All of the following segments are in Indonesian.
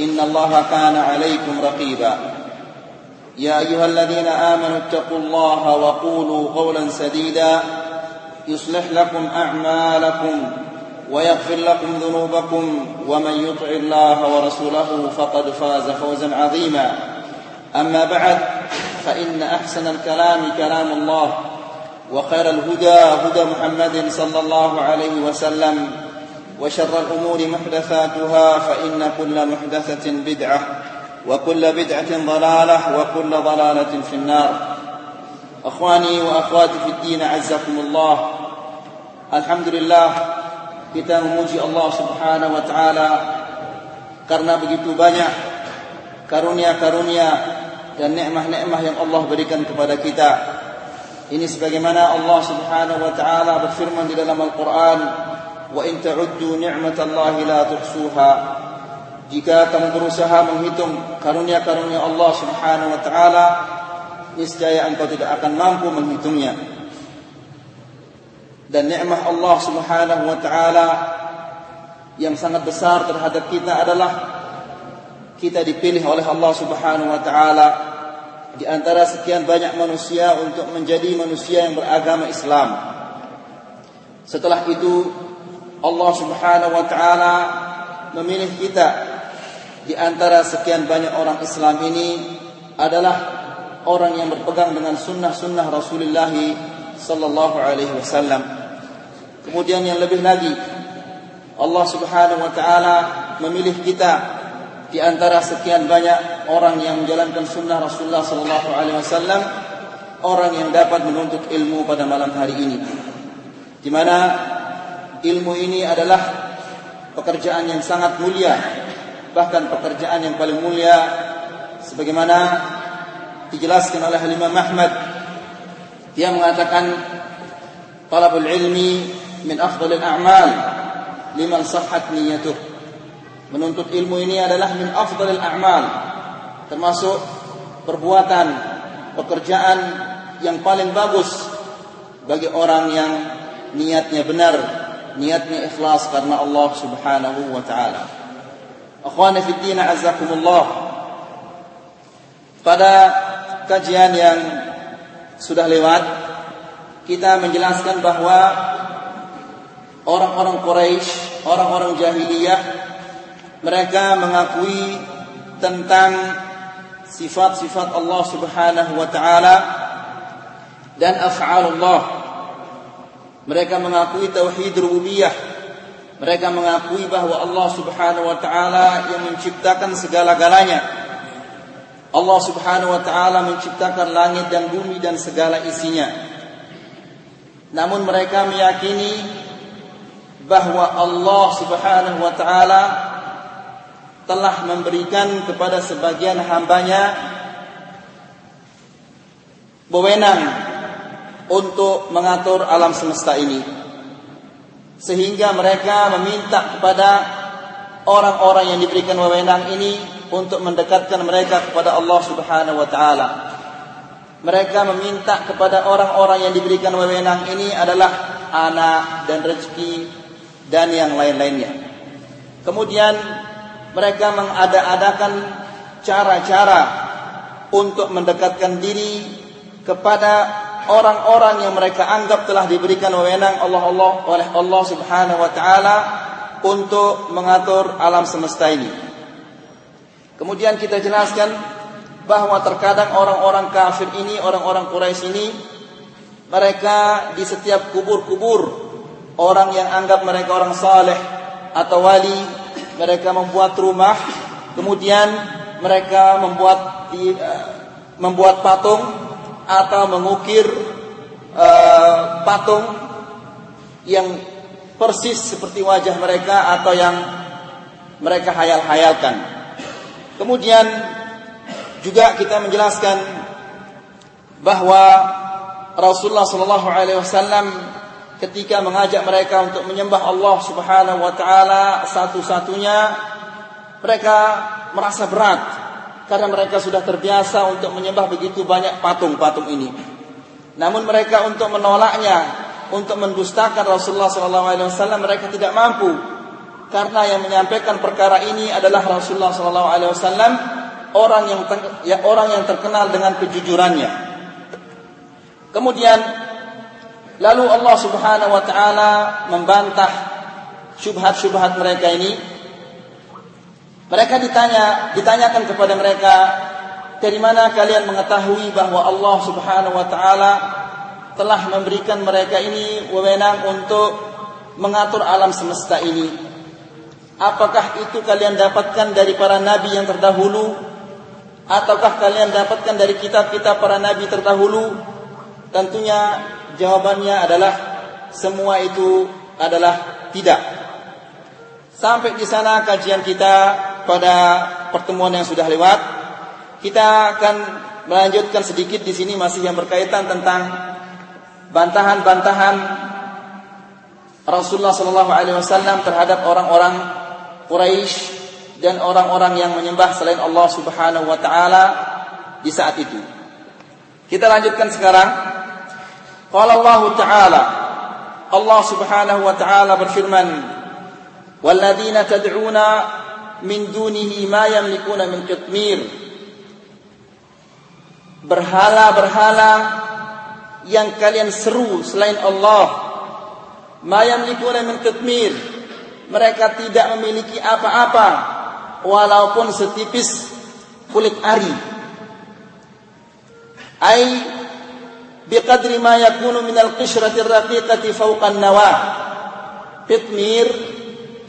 إن الله كان عليكم رقيبا. يا أيها الذين آمنوا اتقوا الله وقولوا قولا سديدا. يصلح لكم أعمالكم ويغفر لكم ذنوبكم. ومن يطع الله ورسوله فقد فاز فوزا عظيما. أما بعد فإن أحسن الكلام كلام الله وخير الهدى هدى محمد صلى الله عليه وسلم. وشر الأمور محدثاتها فإن كل محدثة بدعة وكل بدعة ضلالة وكل ضلالة في النار أخواني وأخواتي في الدين عزكم الله الحمد لله kita memuji Allah Subhanahu wa taala karena begitu banyak karunia-karunia dan nikmat-nikmat yang Allah berikan kepada kita. Ini sebagaimana Allah Subhanahu wa taala berfirman di dalam Al-Qur'an, "Wa in ta'uddu ni'matallahi la tuhsuha." Jika kamu berusaha menghitung karunia-karunia Allah Subhanahu wa taala, niscaya engkau tidak akan mampu menghitungnya. Dan nikmat Allah Subhanahu wa taala yang sangat besar terhadap kita adalah kita dipilih oleh Allah Subhanahu wa taala di antara sekian banyak manusia untuk menjadi manusia yang beragama Islam. Setelah itu Allah Subhanahu wa taala memilih kita di antara sekian banyak orang Islam ini adalah orang yang berpegang dengan sunnah-sunnah Rasulullah sallallahu alaihi wasallam. Kemudian yang lebih lagi Allah Subhanahu wa taala memilih kita di antara sekian banyak orang yang menjalankan sunnah Rasulullah sallallahu alaihi wasallam orang yang dapat menuntut ilmu pada malam hari ini. Di mana ilmu ini adalah pekerjaan yang sangat mulia, bahkan pekerjaan yang paling mulia sebagaimana dijelaskan oleh Imam Ahmad. Dia mengatakan talabul ilmi min afdalil a'mal liman sahhat niyyatuh menuntut ilmu ini adalah min afdalil a'mal termasuk perbuatan pekerjaan yang paling bagus bagi orang yang niatnya benar niatnya ikhlas karena Allah Subhanahu wa taala. Akhwani fi din azzakumullah. Pada kajian yang sudah lewat kita menjelaskan bahwa orang-orang Quraisy, orang-orang jahiliyah mereka mengakui tentang sifat-sifat Allah Subhanahu wa taala dan af'alullah mereka mengakui tauhid rububiyah. Mereka mengakui bahwa Allah Subhanahu wa taala yang menciptakan segala-galanya. Allah Subhanahu wa taala menciptakan langit dan bumi dan segala isinya. Namun mereka meyakini bahwa Allah Subhanahu wa taala telah memberikan kepada sebagian hambanya wewenang untuk mengatur alam semesta ini. Sehingga mereka meminta kepada orang-orang yang diberikan wewenang ini untuk mendekatkan mereka kepada Allah Subhanahu wa taala. Mereka meminta kepada orang-orang yang diberikan wewenang ini adalah anak dan rezeki dan yang lain-lainnya. Kemudian mereka mengada-adakan cara-cara untuk mendekatkan diri kepada orang-orang yang mereka anggap telah diberikan wewenang Allah Allah oleh Allah Subhanahu wa taala untuk mengatur alam semesta ini. Kemudian kita jelaskan bahwa terkadang orang-orang kafir ini, orang-orang Quraisy ini mereka di setiap kubur-kubur orang yang anggap mereka orang saleh atau wali, mereka membuat rumah, kemudian mereka membuat uh, membuat patung atau mengukir uh, patung yang persis seperti wajah mereka atau yang mereka hayal-hayalkan. Kemudian juga kita menjelaskan bahwa Rasulullah Shallallahu Alaihi Wasallam ketika mengajak mereka untuk menyembah Allah Subhanahu Wa Taala satu-satunya, mereka merasa berat karena mereka sudah terbiasa untuk menyembah begitu banyak patung-patung ini. Namun mereka untuk menolaknya, untuk mendustakan Rasulullah Wasallam mereka tidak mampu karena yang menyampaikan perkara ini adalah Rasulullah Wasallam orang yang ya, orang yang terkenal dengan kejujurannya. Kemudian lalu Allah Subhanahu wa taala membantah syubhat-syubhat mereka ini. Mereka ditanya, ditanyakan kepada mereka, "Dari mana kalian mengetahui bahwa Allah Subhanahu wa taala telah memberikan mereka ini wewenang untuk mengatur alam semesta ini? Apakah itu kalian dapatkan dari para nabi yang terdahulu ataukah kalian dapatkan dari kitab-kitab para nabi terdahulu?" Tentunya jawabannya adalah semua itu adalah tidak. Sampai di sana kajian kita pada pertemuan yang sudah lewat. Kita akan melanjutkan sedikit di sini masih yang berkaitan tentang bantahan-bantahan Rasulullah Shallallahu Alaihi Wasallam terhadap orang-orang Quraisy dan orang-orang yang menyembah selain Allah Subhanahu Wa Taala di saat itu. Kita lanjutkan sekarang Qala Allah Ta'ala Allah Subhanahu wa taala berfirman Walladzina tad'una min dunihi ma yamlikuna min qitmir. Berhala-berhala yang kalian seru selain Allah. Ma yamlikuna min qitmir. Mereka tidak memiliki apa-apa walaupun setipis kulit ari. Ai biqadri ma yakunu min al-qishrati ar-raqiqati fawqa an-nawah. Pitmir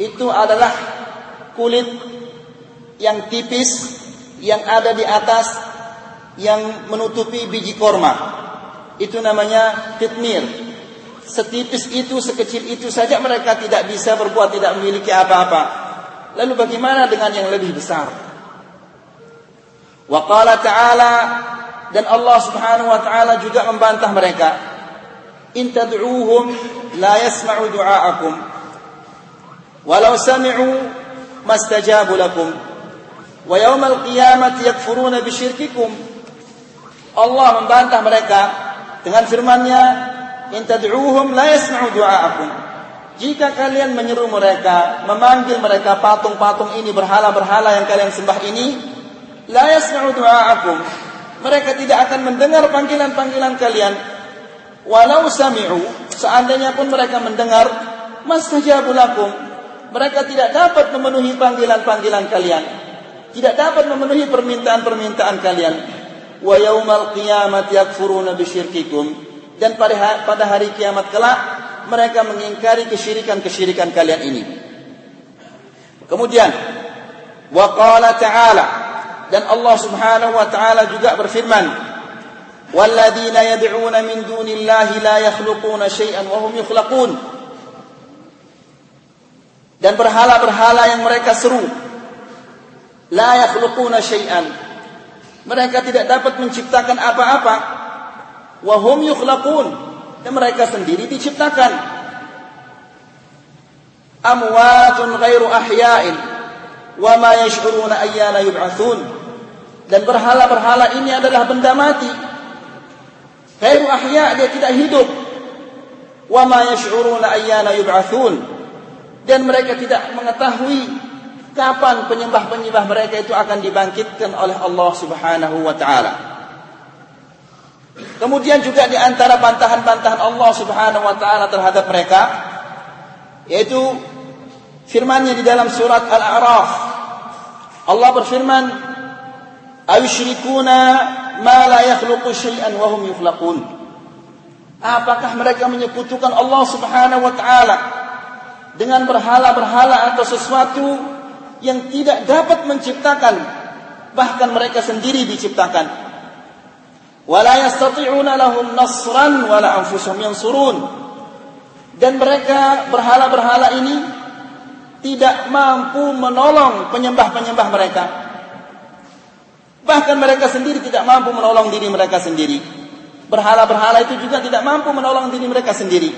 itu adalah kulit yang tipis yang ada di atas yang menutupi biji korma. Itu namanya pitmir. Setipis itu, sekecil itu saja mereka tidak bisa berbuat, tidak memiliki apa-apa. Lalu bagaimana dengan yang lebih besar? Wa qala ta'ala dan Allah Subhanahu wa taala juga membantah mereka. In tad'uuhum la yasma'u du'aakum. Walau sami'u mastajabu lakum. Wa yawmal qiyamati yakfuruna bisyirkikum. Allah membantah mereka dengan firman-Nya, "In tad'uuhum la yasma'u du'aakum." Jika kalian menyeru mereka, memanggil mereka patung-patung ini, berhala-berhala yang kalian sembah ini, la yasma'u du'aakum mereka tidak akan mendengar panggilan-panggilan kalian. Walau sami'u, seandainya pun mereka mendengar, mastajabu lakum. Mereka tidak dapat memenuhi panggilan-panggilan kalian. Tidak dapat memenuhi permintaan-permintaan kalian. Wa yaumal qiyamati yakfuruna bisyirkikum. Dan pada hari kiamat kelak, mereka mengingkari kesyirikan-kesyirikan kalian ini. Kemudian, wa qala ta'ala dan Allah Subhanahu wa taala juga berfirman walladzina yad'una min dunillahi la yakhluquna syai'an wa hum yukhlaqun dan berhala-berhala yang mereka seru. La yakhluquna syai'an. Mereka tidak dapat menciptakan apa-apa. Wa hum yukhlaqun. Dan mereka sendiri diciptakan. Amwatun ghairu ahya'in. Wa ma yash'uruna ayyana yub'atsun dan berhala-berhala ini adalah benda mati. Khairu ahya dia tidak hidup. Wa ma yash'uruna ayyana yub'atsun. Dan mereka tidak mengetahui kapan penyembah-penyembah mereka itu akan dibangkitkan oleh Allah Subhanahu wa taala. Kemudian juga di antara bantahan-bantahan Allah Subhanahu wa taala terhadap mereka yaitu firman-Nya di dalam surat Al-A'raf. Allah berfirman, Ayusyrikuna ma la yakhluqu syai'an wa hum yukhlaqun. Apakah mereka menyekutukan Allah Subhanahu wa taala dengan berhala-berhala atau sesuatu yang tidak dapat menciptakan bahkan mereka sendiri diciptakan. Wala yastati'una lahum nasran wala anfusuhum yansurun. Dan mereka berhala-berhala ini tidak mampu menolong penyembah-penyembah mereka Bahkan mereka sendiri tidak mampu menolong diri mereka sendiri. Berhala-berhala itu juga tidak mampu menolong diri mereka sendiri.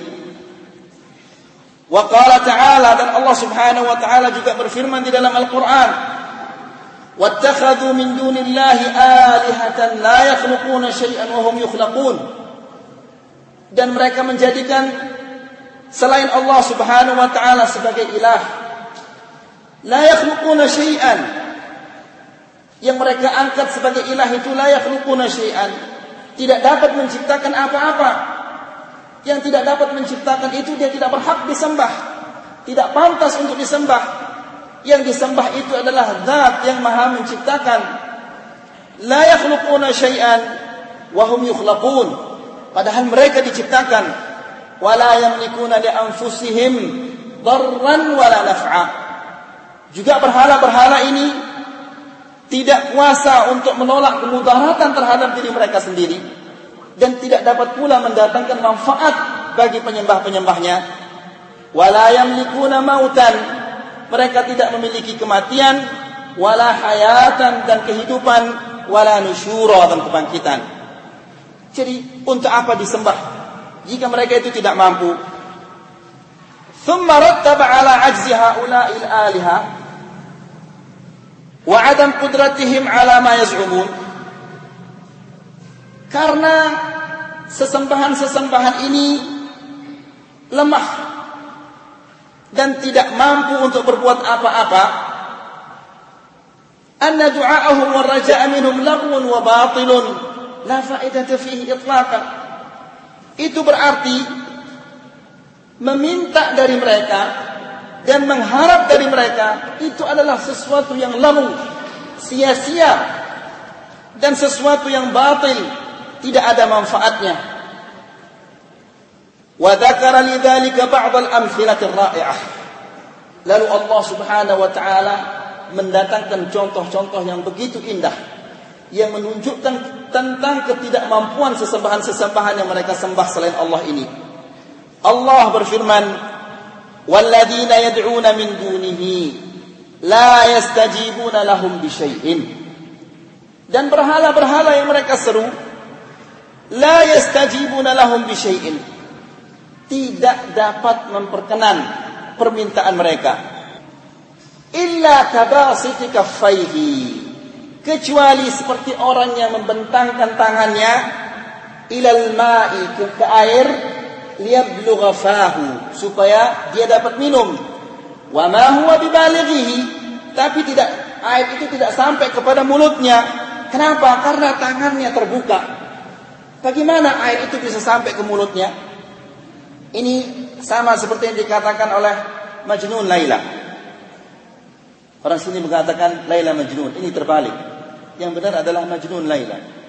Wa qala ta'ala dan Allah Subhanahu wa taala juga berfirman di dalam Al-Qur'an, "Wattakhadhu min dunillahi alihatan la yakhluquna syai'an wa hum yukhlaqun." Dan mereka menjadikan selain Allah Subhanahu wa taala sebagai ilah. La yakhluquna syai'an yang mereka angkat sebagai ilah itu layak rukuna syai'an tidak dapat menciptakan apa-apa yang tidak dapat menciptakan itu dia tidak berhak disembah. Tidak pantas untuk disembah. Yang disembah itu adalah zat yang maha menciptakan. La yakhluquna syai'an wa hum yukhlaqun. Padahal mereka diciptakan. Wala yamlikuna li anfusihim darran wala naf'a. Juga berhala-berhala ini tidak kuasa untuk menolak kemudaratan terhadap diri mereka sendiri dan tidak dapat pula mendatangkan manfaat bagi penyembah-penyembahnya. Wala yamlikuna mautan. Mereka tidak memiliki kematian, wala hayatan dan kehidupan, wala nusyura dan kebangkitan. Jadi untuk apa disembah jika mereka itu tidak mampu? Thumma rattaba ala ajzi haula'i al-aliha wa 'adam qudratihim ala ma yaz'umun karena sesembahan-sesembahan ini lemah dan tidak mampu untuk berbuat apa-apa. Anna du'a'ahum wa raja'a minhum laghwun wa batilun. La fa'idata fihi itlaqan itu berarti meminta dari mereka dan mengharap dari mereka itu adalah sesuatu yang lamu, sia-sia dan sesuatu yang batil, tidak ada manfaatnya. Wa dzakara lidzalika ba'd al-amthilati ar-ra'i'ah. Lalu Allah Subhanahu wa taala mendatangkan contoh-contoh yang begitu indah yang menunjukkan tentang ketidakmampuan sesembahan-sesembahan yang mereka sembah selain Allah ini. Allah berfirman, "Walladzina yad'una min dunihi la yastajibuna lahum bisyai'in." Dan berhala-berhala yang mereka seru la yastajibuna lahum bisyai'in tidak dapat memperkenan permintaan mereka. Illa kabasiti kaffaihi. Kecuali seperti orang yang membentangkan tangannya ilal ma'i ke air liyablugha fahu supaya dia dapat minum. Wa ma huwa bibalighihi. Tapi tidak air itu tidak sampai kepada mulutnya. Kenapa? Karena tangannya terbuka bagaimana air itu bisa sampai ke mulutnya ini sama seperti yang dikatakan oleh Majnun Laila orang sini mengatakan Laila Majnun ini terbalik yang benar adalah Majnun Laila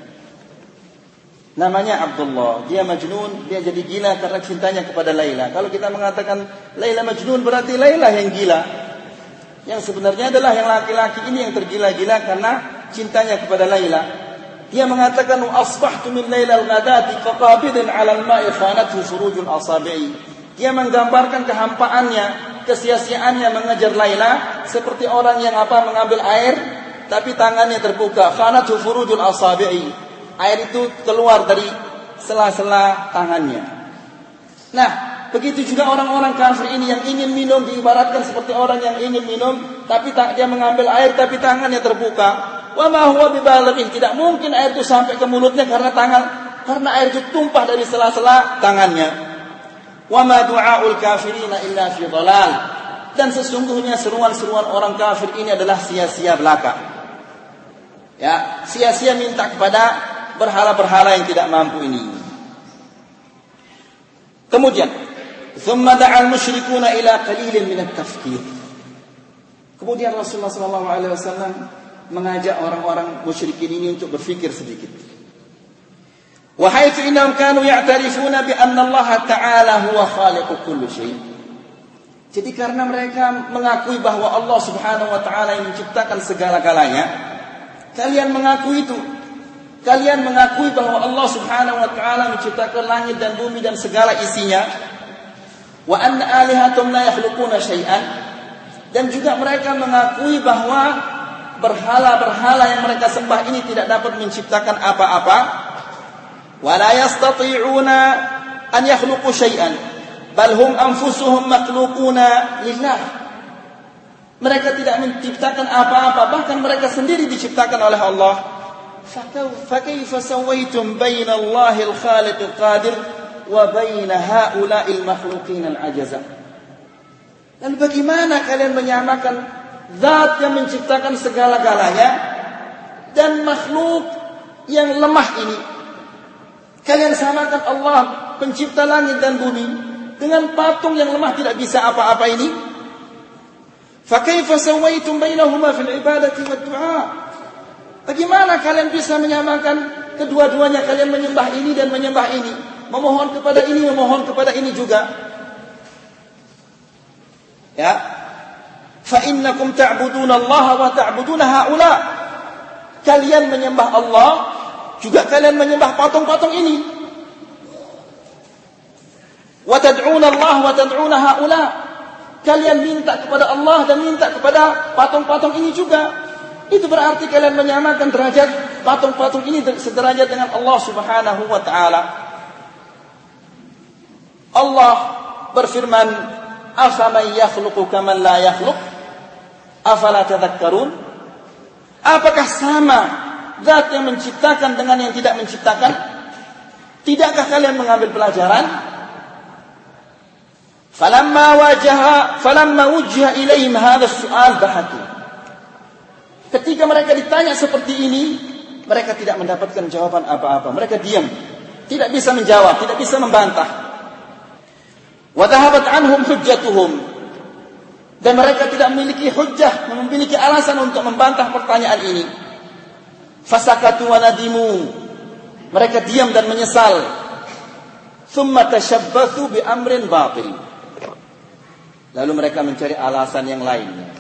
Namanya Abdullah. Dia majnun, dia jadi gila karena cintanya kepada Laila. Kalau kita mengatakan Laila majnun berarti Laila yang gila. Yang sebenarnya adalah yang laki-laki ini yang tergila-gila karena cintanya kepada Laila. Dia mengatakan asbahtu min Laila al-ghadati kaqabidin 'ala al-ma'i khanathu furujul asabi'i. Dia menggambarkan kehampaannya, kesia-siaannya mengejar Laila seperti orang yang apa mengambil air tapi tangannya terbuka. Khanathu furujul asabi'i air itu keluar dari sela-sela tangannya. Nah, begitu juga orang-orang kafir ini yang ingin minum diibaratkan seperti orang yang ingin minum tapi tak dia mengambil air tapi tangannya terbuka. Wa ma huwa tidak mungkin air itu sampai ke mulutnya karena tangan karena air itu tumpah dari sela-sela tangannya. Wa ma du'aul kafirina illa fi dhalal. Dan sesungguhnya seruan-seruan orang kafir ini adalah sia-sia belaka. Ya, sia-sia minta kepada berhala-berhala yang tidak mampu ini. Kemudian, ثم دعا المشركون إلى قليل من التفكير. Kemudian Rasulullah SAW mengajak orang-orang musyrikin ini untuk berfikir sedikit. Wahai innahum kanu ya'tarifuna bi anna Allah Ta'ala huwa khaliqu kulli syai. Jadi karena mereka mengakui bahwa Allah Subhanahu wa taala yang menciptakan segala-galanya, kalian mengaku itu. Kalian mengakui bahwa Allah Subhanahu wa taala menciptakan langit dan bumi dan segala isinya. Wa anna alihatum la yakhluquna syai'an. Dan juga mereka mengakui bahwa berhala-berhala yang mereka sembah ini tidak dapat menciptakan apa-apa. Wala yastati'una an yakhluqu syai'an. Bal hum anfusuhum makhluquna lillah. Mereka tidak menciptakan apa-apa bahkan mereka sendiri diciptakan oleh Allah. Fakaifa sawaitum baina Allahil khaliq qadir baina haula'il makhluqin al-ajaza dan bagaimana kalian menyamakan Zat yang menciptakan segala-galanya dan makhluk yang lemah ini. Kalian samakan Allah pencipta langit dan bumi dengan patung yang lemah tidak bisa apa-apa ini. Sawaitum bainahuma fil ibadati wad du'a? Bagaimana kalian bisa menyamakan kedua-duanya kalian menyembah ini dan menyembah ini, memohon kepada ini, memohon kepada ini juga? Ya, fa innakum ta'buduna Allah wa ta'buduna haula. Kalian menyembah Allah, juga kalian menyembah patung-patung ini. Wa tad'una Allah wa tad'una haula. Kalian minta kepada Allah dan minta kepada patung-patung ini juga. Itu berarti kalian menyamakan derajat patung-patung ini sederajat dengan Allah Subhanahu wa taala. Allah berfirman, "Afaman yakhluqu kaman la yakhluq?" Afala tadhakkarun? Apakah sama zat yang menciptakan dengan yang tidak menciptakan? Tidakkah kalian mengambil pelajaran? Falamma wajaha falamma wujja ilaihim hadha su'al bahatu. Ketika mereka ditanya seperti ini, mereka tidak mendapatkan jawaban apa-apa. Mereka diam, tidak bisa menjawab, tidak bisa membantah. Wa dhahabat anhum hujjatuhum dan mereka tidak memiliki hujjah, memiliki alasan untuk membantah pertanyaan ini. Fasakatu wa nadimu. Mereka diam dan menyesal. Thumma tashabbathu bi amrin batil. Lalu mereka mencari alasan yang lainnya.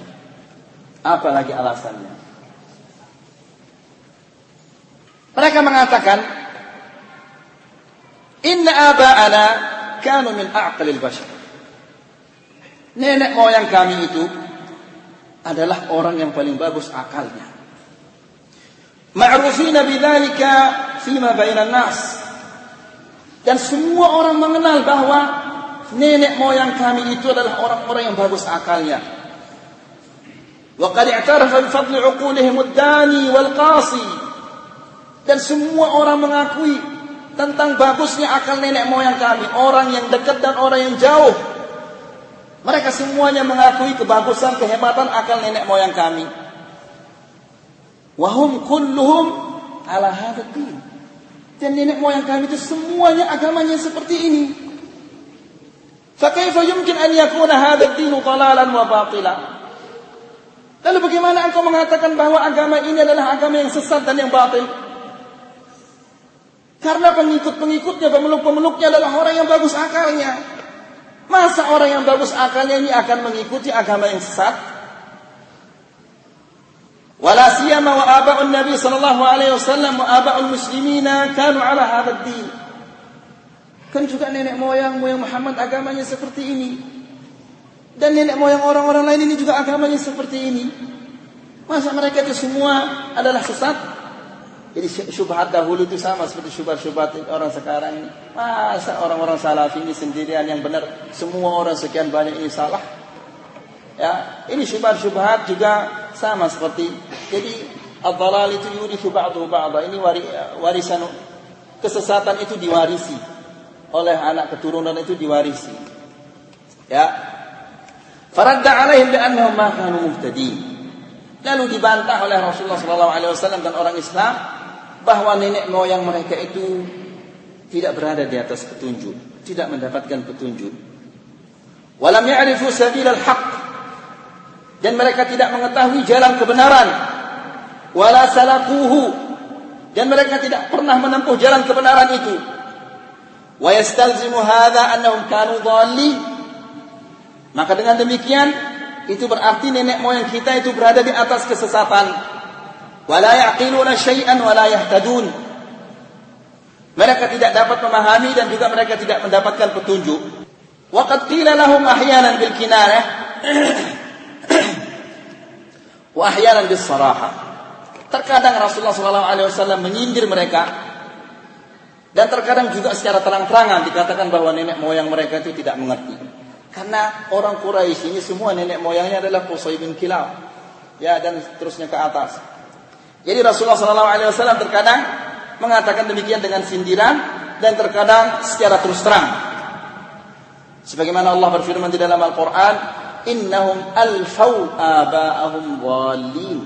Apa lagi alasannya? Mereka mengatakan, Inna aba'ana kanu min a'qalil bashar nenek moyang kami itu adalah orang yang paling bagus akalnya. Ma'rufina bidzalika fima bainan nas. Dan semua orang mengenal bahwa nenek moyang kami itu adalah orang-orang yang bagus akalnya. Bi fadli 'uqulihim ad-dani wal qasi. Dan semua orang mengakui tentang bagusnya akal nenek moyang kami, orang yang dekat dan orang yang jauh mereka semuanya mengakui kebagusan, kehebatan akal nenek moyang kami. Wahum kulluhum ala hadatin. Dan nenek moyang kami itu semuanya agamanya seperti ini. Fakaifa yumkin an yakuna hadha dinu dalalan wa batila? Lalu bagaimana engkau mengatakan bahwa agama ini adalah agama yang sesat dan yang batil? Karena pengikut-pengikutnya, pemeluk-pemeluknya adalah orang yang bagus akalnya. Masa orang yang bagus akalnya ini akan mengikuti agama yang sesat? Wala siyama wa aba'un Nabi sallallahu alaihi wasallam wa aba'ul muslimina kanu ala hadzal. Kan juga nenek moyang moyang Muhammad agamanya seperti ini. Dan nenek moyang orang-orang lain ini juga agamanya seperti ini. Masa mereka itu semua adalah sesat? Jadi syubhat dahulu itu sama seperti syubhat-syubhat orang sekarang ini. Masa orang-orang salafi ini sendirian yang benar, semua orang sekian banyak ini salah. Ya, ini syubhat-syubhat juga sama seperti jadi ad-dhalal itu yurithu ba'dahu ba'dha. Ini warisan kesesatan itu diwarisi oleh anak keturunan itu diwarisi. Ya. Faradda alaihim bi annahum ma kanu muhtadin. Lalu dibantah oleh Rasulullah SAW dan orang Islam bahwa nenek moyang mereka itu tidak berada di atas petunjuk, tidak mendapatkan petunjuk. Walam ya'rifu sabilal haq dan mereka tidak mengetahui jalan kebenaran. wala salakuhu dan mereka tidak pernah menempuh jalan kebenaran itu. Wa yastalzimu hadha annahum kanu maka dengan demikian itu berarti nenek moyang kita itu berada di atas kesesatan wala yaqiluna mereka tidak dapat memahami dan juga mereka tidak mendapatkan petunjuk waqad qila lahum ahyanan bil kinayah wa ahyanan bis Terkadang Rasulullah SAW menyindir mereka dan terkadang juga secara terang-terangan dikatakan bahwa nenek moyang mereka itu tidak mengerti. Karena orang Quraisy ini semua nenek moyangnya adalah Qusay bin Kilab. Ya dan terusnya ke atas. Jadi Rasulullah SAW terkadang mengatakan demikian dengan sindiran dan terkadang secara terus terang. Sebagaimana Allah berfirman di dalam Al-Quran, Innahum alfau aba'ahum walin.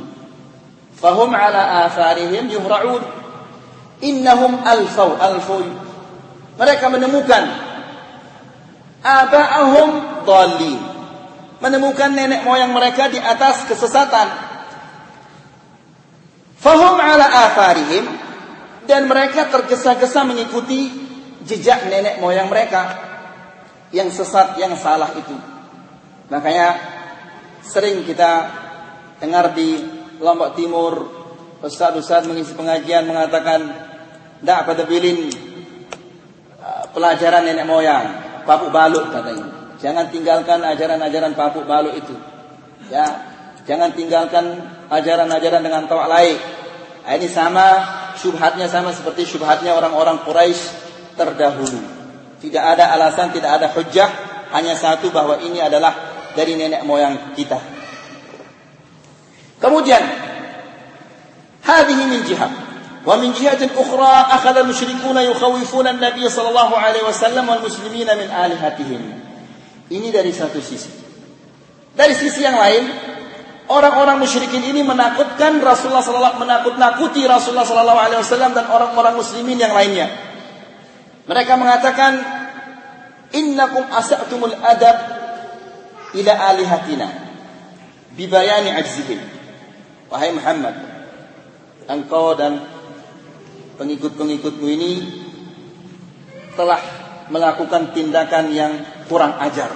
Fahum ala atharihim yuhra'un. Innahum alfau alfau. Mereka menemukan aba'ahum dhalin. Menemukan nenek moyang mereka di atas kesesatan. Fahum ala atharihim. Dan mereka tergesa-gesa mengikuti jejak nenek moyang mereka. Yang sesat, yang salah itu. Makanya sering kita dengar di Lombok Timur Ustaz-ustaz mengisi pengajian mengatakan tidak pada bilin uh, pelajaran nenek moyang papuk balut katanya. Jangan tinggalkan ajaran-ajaran papuk balut itu. Ya jangan tinggalkan ajaran-ajaran dengan tawak lain Nah, ini sama, syubhatnya sama seperti syubhatnya orang-orang Quraisy terdahulu. Tidak ada alasan, tidak ada hujah, hanya satu bahwa ini adalah dari nenek moyang kita. Kemudian, hadhihi min jihah. Wa min jihatin ukhra akhadha al-musyrikuna yukhawifuna an-nabiy sallallahu alaihi wasallam wal muslimina min alihatihim. Ini dari satu sisi. Dari sisi yang lain, orang-orang musyrikin ini menakutkan Rasulullah sallallahu menakut-nakuti Rasulullah sallallahu alaihi wasallam dan orang-orang muslimin yang lainnya. Mereka mengatakan innakum asa'tumul adab ila alihatina bibayani ajzihim. Wahai Muhammad, engkau dan pengikut-pengikutmu ini telah melakukan tindakan yang kurang ajar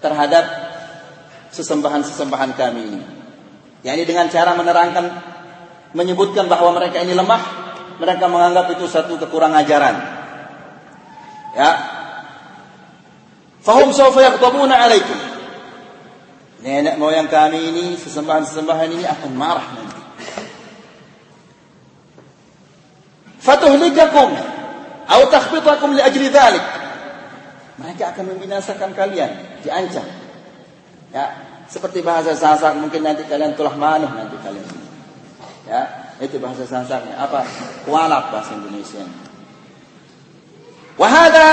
terhadap sesembahan-sesembahan kami ini. Yani dengan cara menerangkan menyebutkan bahwa mereka ini lemah, mereka menganggap itu satu kekurangan ajaran. Ya. Fahum sawfa yaqtabuna alaikum nenek moyang kami ini, sesembahan-sesembahan ini akan marah nanti. Fatuhlikakum atau takhbitakum li ajli dhalik. Mereka akan membinasakan kalian, diancam. Ya, seperti bahasa Sasak mungkin nanti kalian tulah manuh nanti kalian. Ya, itu bahasa Sasaknya. Apa? Kualap bahasa Indonesia. Wahada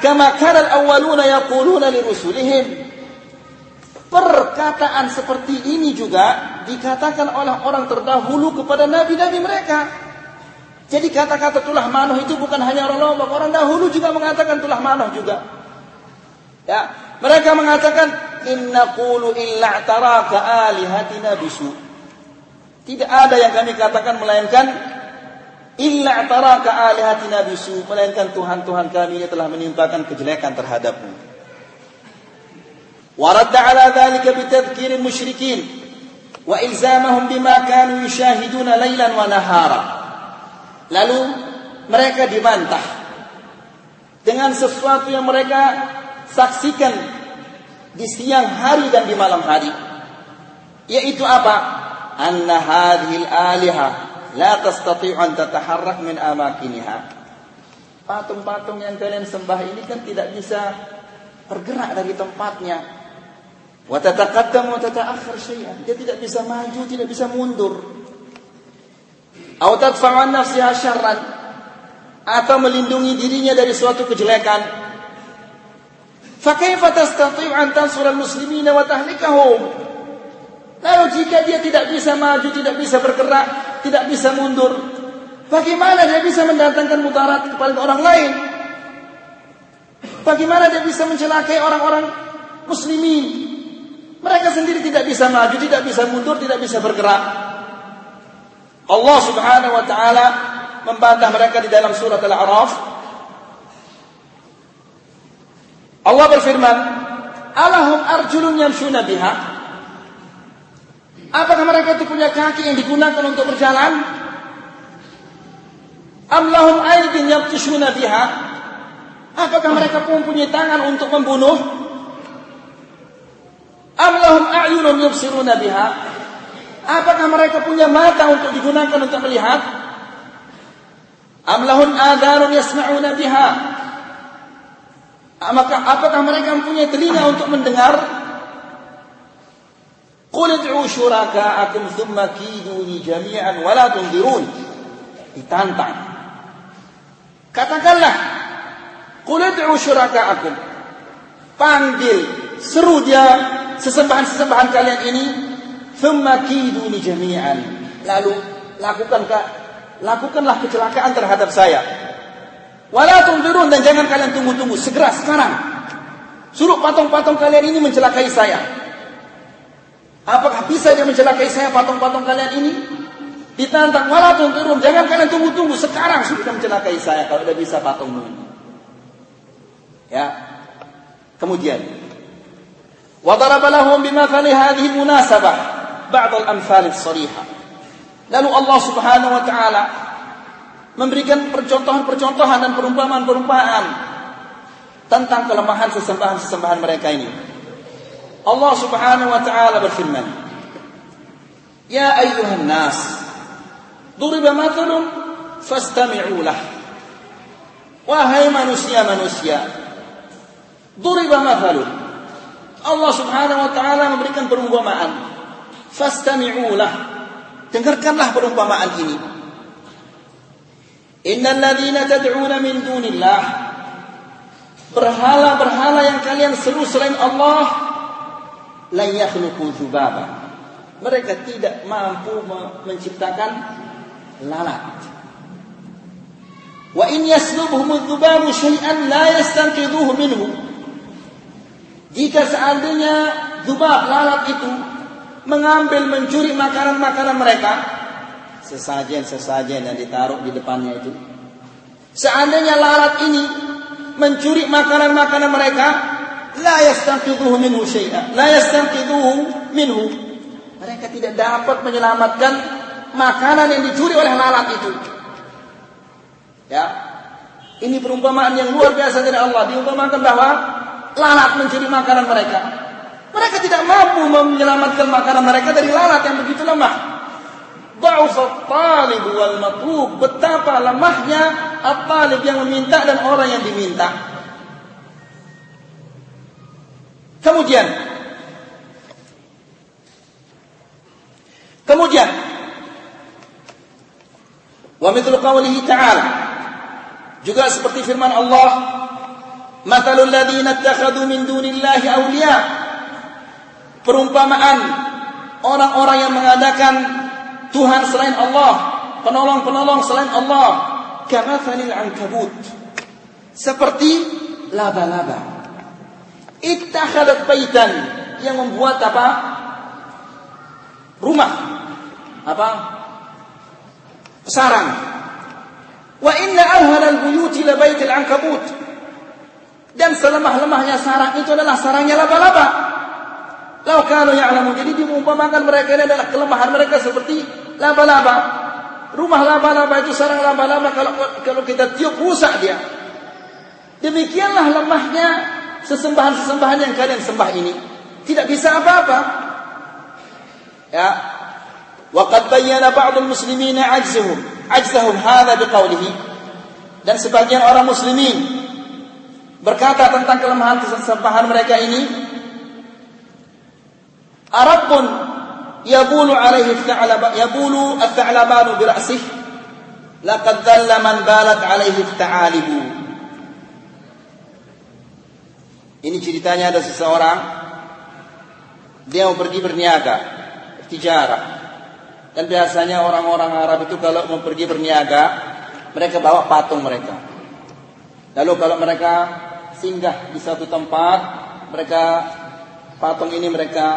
kama kana al-awwaluna yaquluna li rusulihim Perkataan seperti ini juga dikatakan oleh orang terdahulu kepada nabi-nabi mereka. Jadi kata-kata tulah manuh itu bukan hanya orang Lombok, orang dahulu juga mengatakan tulah manuh juga. Ya, mereka mengatakan inna qulu illa taraka alihatina bisu. Tidak ada yang kami katakan melainkan illa taraka alihatina bisu, melainkan Tuhan-tuhan kami ini telah menimpakan kejelekan terhadapmu. Waradda ala dzalika bitadhkiril musyrikin wa ilzamahum bima kanu yushahiduna laylan wa nahara. Lalu mereka dibantah dengan sesuatu yang mereka saksikan di siang hari dan di malam hari yaitu apa anna hadhil aliha la tastati'u an tataharrak min amakiniha patung-patung yang kalian sembah ini kan tidak bisa bergerak dari tempatnya Wa tataqaddam wa tata'akhir syai'an. Dia tidak bisa maju, tidak bisa mundur. Atau tadfa'u nafsiha syarran atau melindungi dirinya dari suatu kejelekan. Fa kaifa tastati'u an tansura al-muslimina wa tahlikahum? Lalu jika dia tidak bisa maju, tidak bisa bergerak, tidak bisa mundur, bagaimana dia bisa mendatangkan mudarat kepada orang lain? Bagaimana dia bisa mencelakai orang-orang muslimin? Mereka sendiri tidak bisa maju, tidak bisa mundur, tidak bisa bergerak. Allah Subhanahu wa taala membantah mereka di dalam surat Al-A'raf. Allah berfirman, "Alahum arjulun yamshuna biha?" Apakah mereka itu punya kaki yang digunakan untuk berjalan? Am lahum aydin yabtishuna biha? Apakah mereka pun punya tangan untuk membunuh? Am lahum a'yunun yubsiruna biha? Apakah mereka punya mata untuk digunakan untuk melihat? Am lahum adharun yasma'una biha? Apakah, apakah mereka punya telinga untuk mendengar? Qul ad'u syuraka'akum thumma kiduni jami'an wa la tunzirun. Ditantang. Katakanlah, Qul ad'u syuraka'akum. Panggil, seru dia sesembahan-sesembahan kalian ini thumma kiduni jami'an lalu lakukan lakukanlah kecelakaan terhadap saya wala tunzirun dan jangan kalian tunggu-tunggu segera sekarang suruh patung-patung kalian ini mencelakai saya apakah bisa dia mencelakai saya patung-patung kalian ini ditantang wala tunzirun jangan kalian tunggu-tunggu sekarang sudah mencelakai saya kalau tidak bisa patungmu ini ya kemudian وضرب لهم بمثل هذه المناسبة بعض الأمثال الصريحة lalu Allah Subhanahu wa taala memberikan percontohan-percontohan dan perumpamaan-perumpamaan tentang kelemahan sesembahan-sesembahan mereka ini. Allah Subhanahu wa taala berfirman, "Ya ayyuhan nas, duriba mathalun fastami'u lah." Wahai manusia-manusia, duriba mathalun Allah Subhanahu wa taala memberikan perumpamaan. Fastami'ulah. Dengarkanlah perumpamaan ini. Innal ladzina tad'una min dunillah berhala-berhala yang kalian seru selain Allah la yakhluqu dzubaba. Mereka tidak mampu menciptakan lalat. Wa in yaslubhum dzubabu syai'an la yastanqidhuhu minhu. Jika seandainya zubab lalat itu mengambil mencuri makanan-makanan mereka, sesajen-sesajen yang ditaruh di depannya itu. Seandainya lalat ini mencuri makanan-makanan mereka, la yastanqidhuhu minhu syai'a, la yastanqidhuhu minhu. Mereka tidak dapat menyelamatkan makanan yang dicuri oleh lalat itu. Ya. Ini perumpamaan yang luar biasa dari Allah. Diumpamakan bahwa lalat mencuri makanan mereka. Mereka tidak mampu menyelamatkan makanan mereka dari lalat yang begitu lemah. Ba'ufat talib wal matlub. Betapa lemahnya at-talib yang meminta dan orang yang diminta. Kemudian Kemudian Wa mithlu qawlihi ta'ala Juga seperti firman Allah Mathalul ladzina ittakhadhu min dunillahi awliya. Perumpamaan orang-orang yang mengadakan Tuhan selain Allah, penolong-penolong selain Allah, kamathalil ankabut. Seperti laba-laba. Ittakhadat baitan yang membuat apa? Rumah. Apa? Sarang. Wa inna awhalal buyuti labaitil ankabut. Dan selemah-lemahnya sarang itu adalah sarangnya laba-laba. Lau kalau ya'lamu. Jadi diumpamakan mereka ini adalah kelemahan mereka seperti laba-laba. Rumah laba-laba itu sarang laba-laba kalau kalau kita tiup rusak dia. Demikianlah lemahnya sesembahan-sesembahan yang kalian sembah ini. Tidak bisa apa-apa. Ya. Waqad bayyana ba'dul muslimina ajzahum. Ajzahum hadha biqaulihi. Dan sebagian orang muslimin berkata tentang kelemahan kesesampahan mereka ini Arabun alaihi ta'laba yabulu at-ta'labanu bi ra'sih laqad dhalla man balat alaihi ta'alibu Ini ceritanya ada seseorang dia mau pergi berniaga, bertijarah. Dan biasanya orang-orang Arab itu kalau mau pergi berniaga, mereka bawa patung mereka. Lalu kalau mereka singgah di satu tempat, mereka patung ini mereka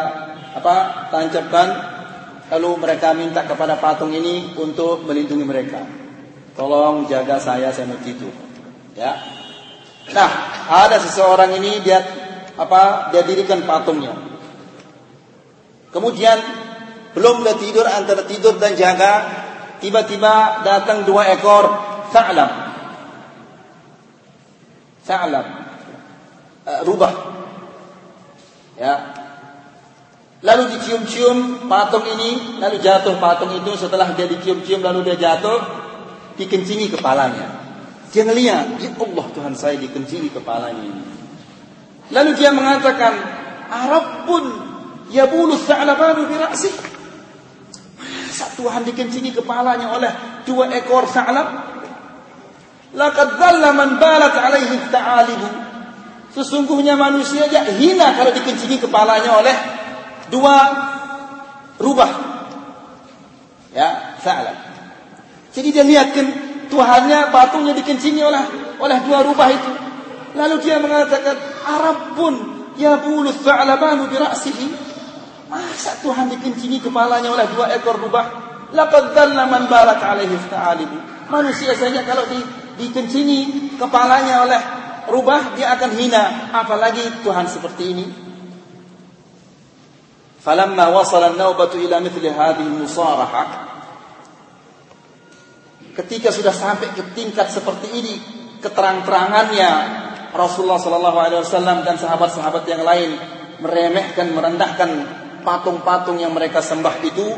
apa tancapkan Lalu mereka minta kepada patung ini untuk melindungi mereka. Tolong jaga saya, saya mau tidur. Ya. Nah, ada seseorang ini dia apa? Dia dirikan patungnya. Kemudian belum dia tidur antara tidur dan jaga, tiba-tiba datang dua ekor sa'lam. Sa'lam. Uh, rubah. Ya, Lalu dicium-cium patung ini, lalu jatuh patung itu setelah dia dicium-cium lalu dia jatuh, dikencingi kepalanya. Dia ngeliat, ya Allah Tuhan saya dikencingi kepalanya ini. Lalu dia mengatakan, Arab pun ya bulu sa'labanu bira'sih. Masa Tuhan dikencingi kepalanya oleh dua ekor sa'lab? Laqad dhalla man balat alaihi ta'alibu. Sesungguhnya manusia aja hina kalau dikencingi kepalanya oleh dua rubah. Ya, Sa'lab. Jadi dia lihatkan Tuhannya patungnya dikencingi oleh oleh dua rubah itu. Lalu dia mengatakan, Arab pun ya bulu Sa'labanu bi ra'sihi. Masa Tuhan dikencingi kepalanya oleh dua ekor rubah? Laqad dhalla man balat alaihi ta'alibu. Manusia saja kalau di, dikencingi kepalanya oleh rubah dia akan hina, apalagi Tuhan seperti ini. فلما وصل النوبة إلى مثل هذه المصارحة ketika sudah sampai ke tingkat seperti ini keterang-terangannya Rasulullah Sallallahu Alaihi Wasallam dan sahabat-sahabat yang lain meremehkan merendahkan patung-patung yang mereka sembah itu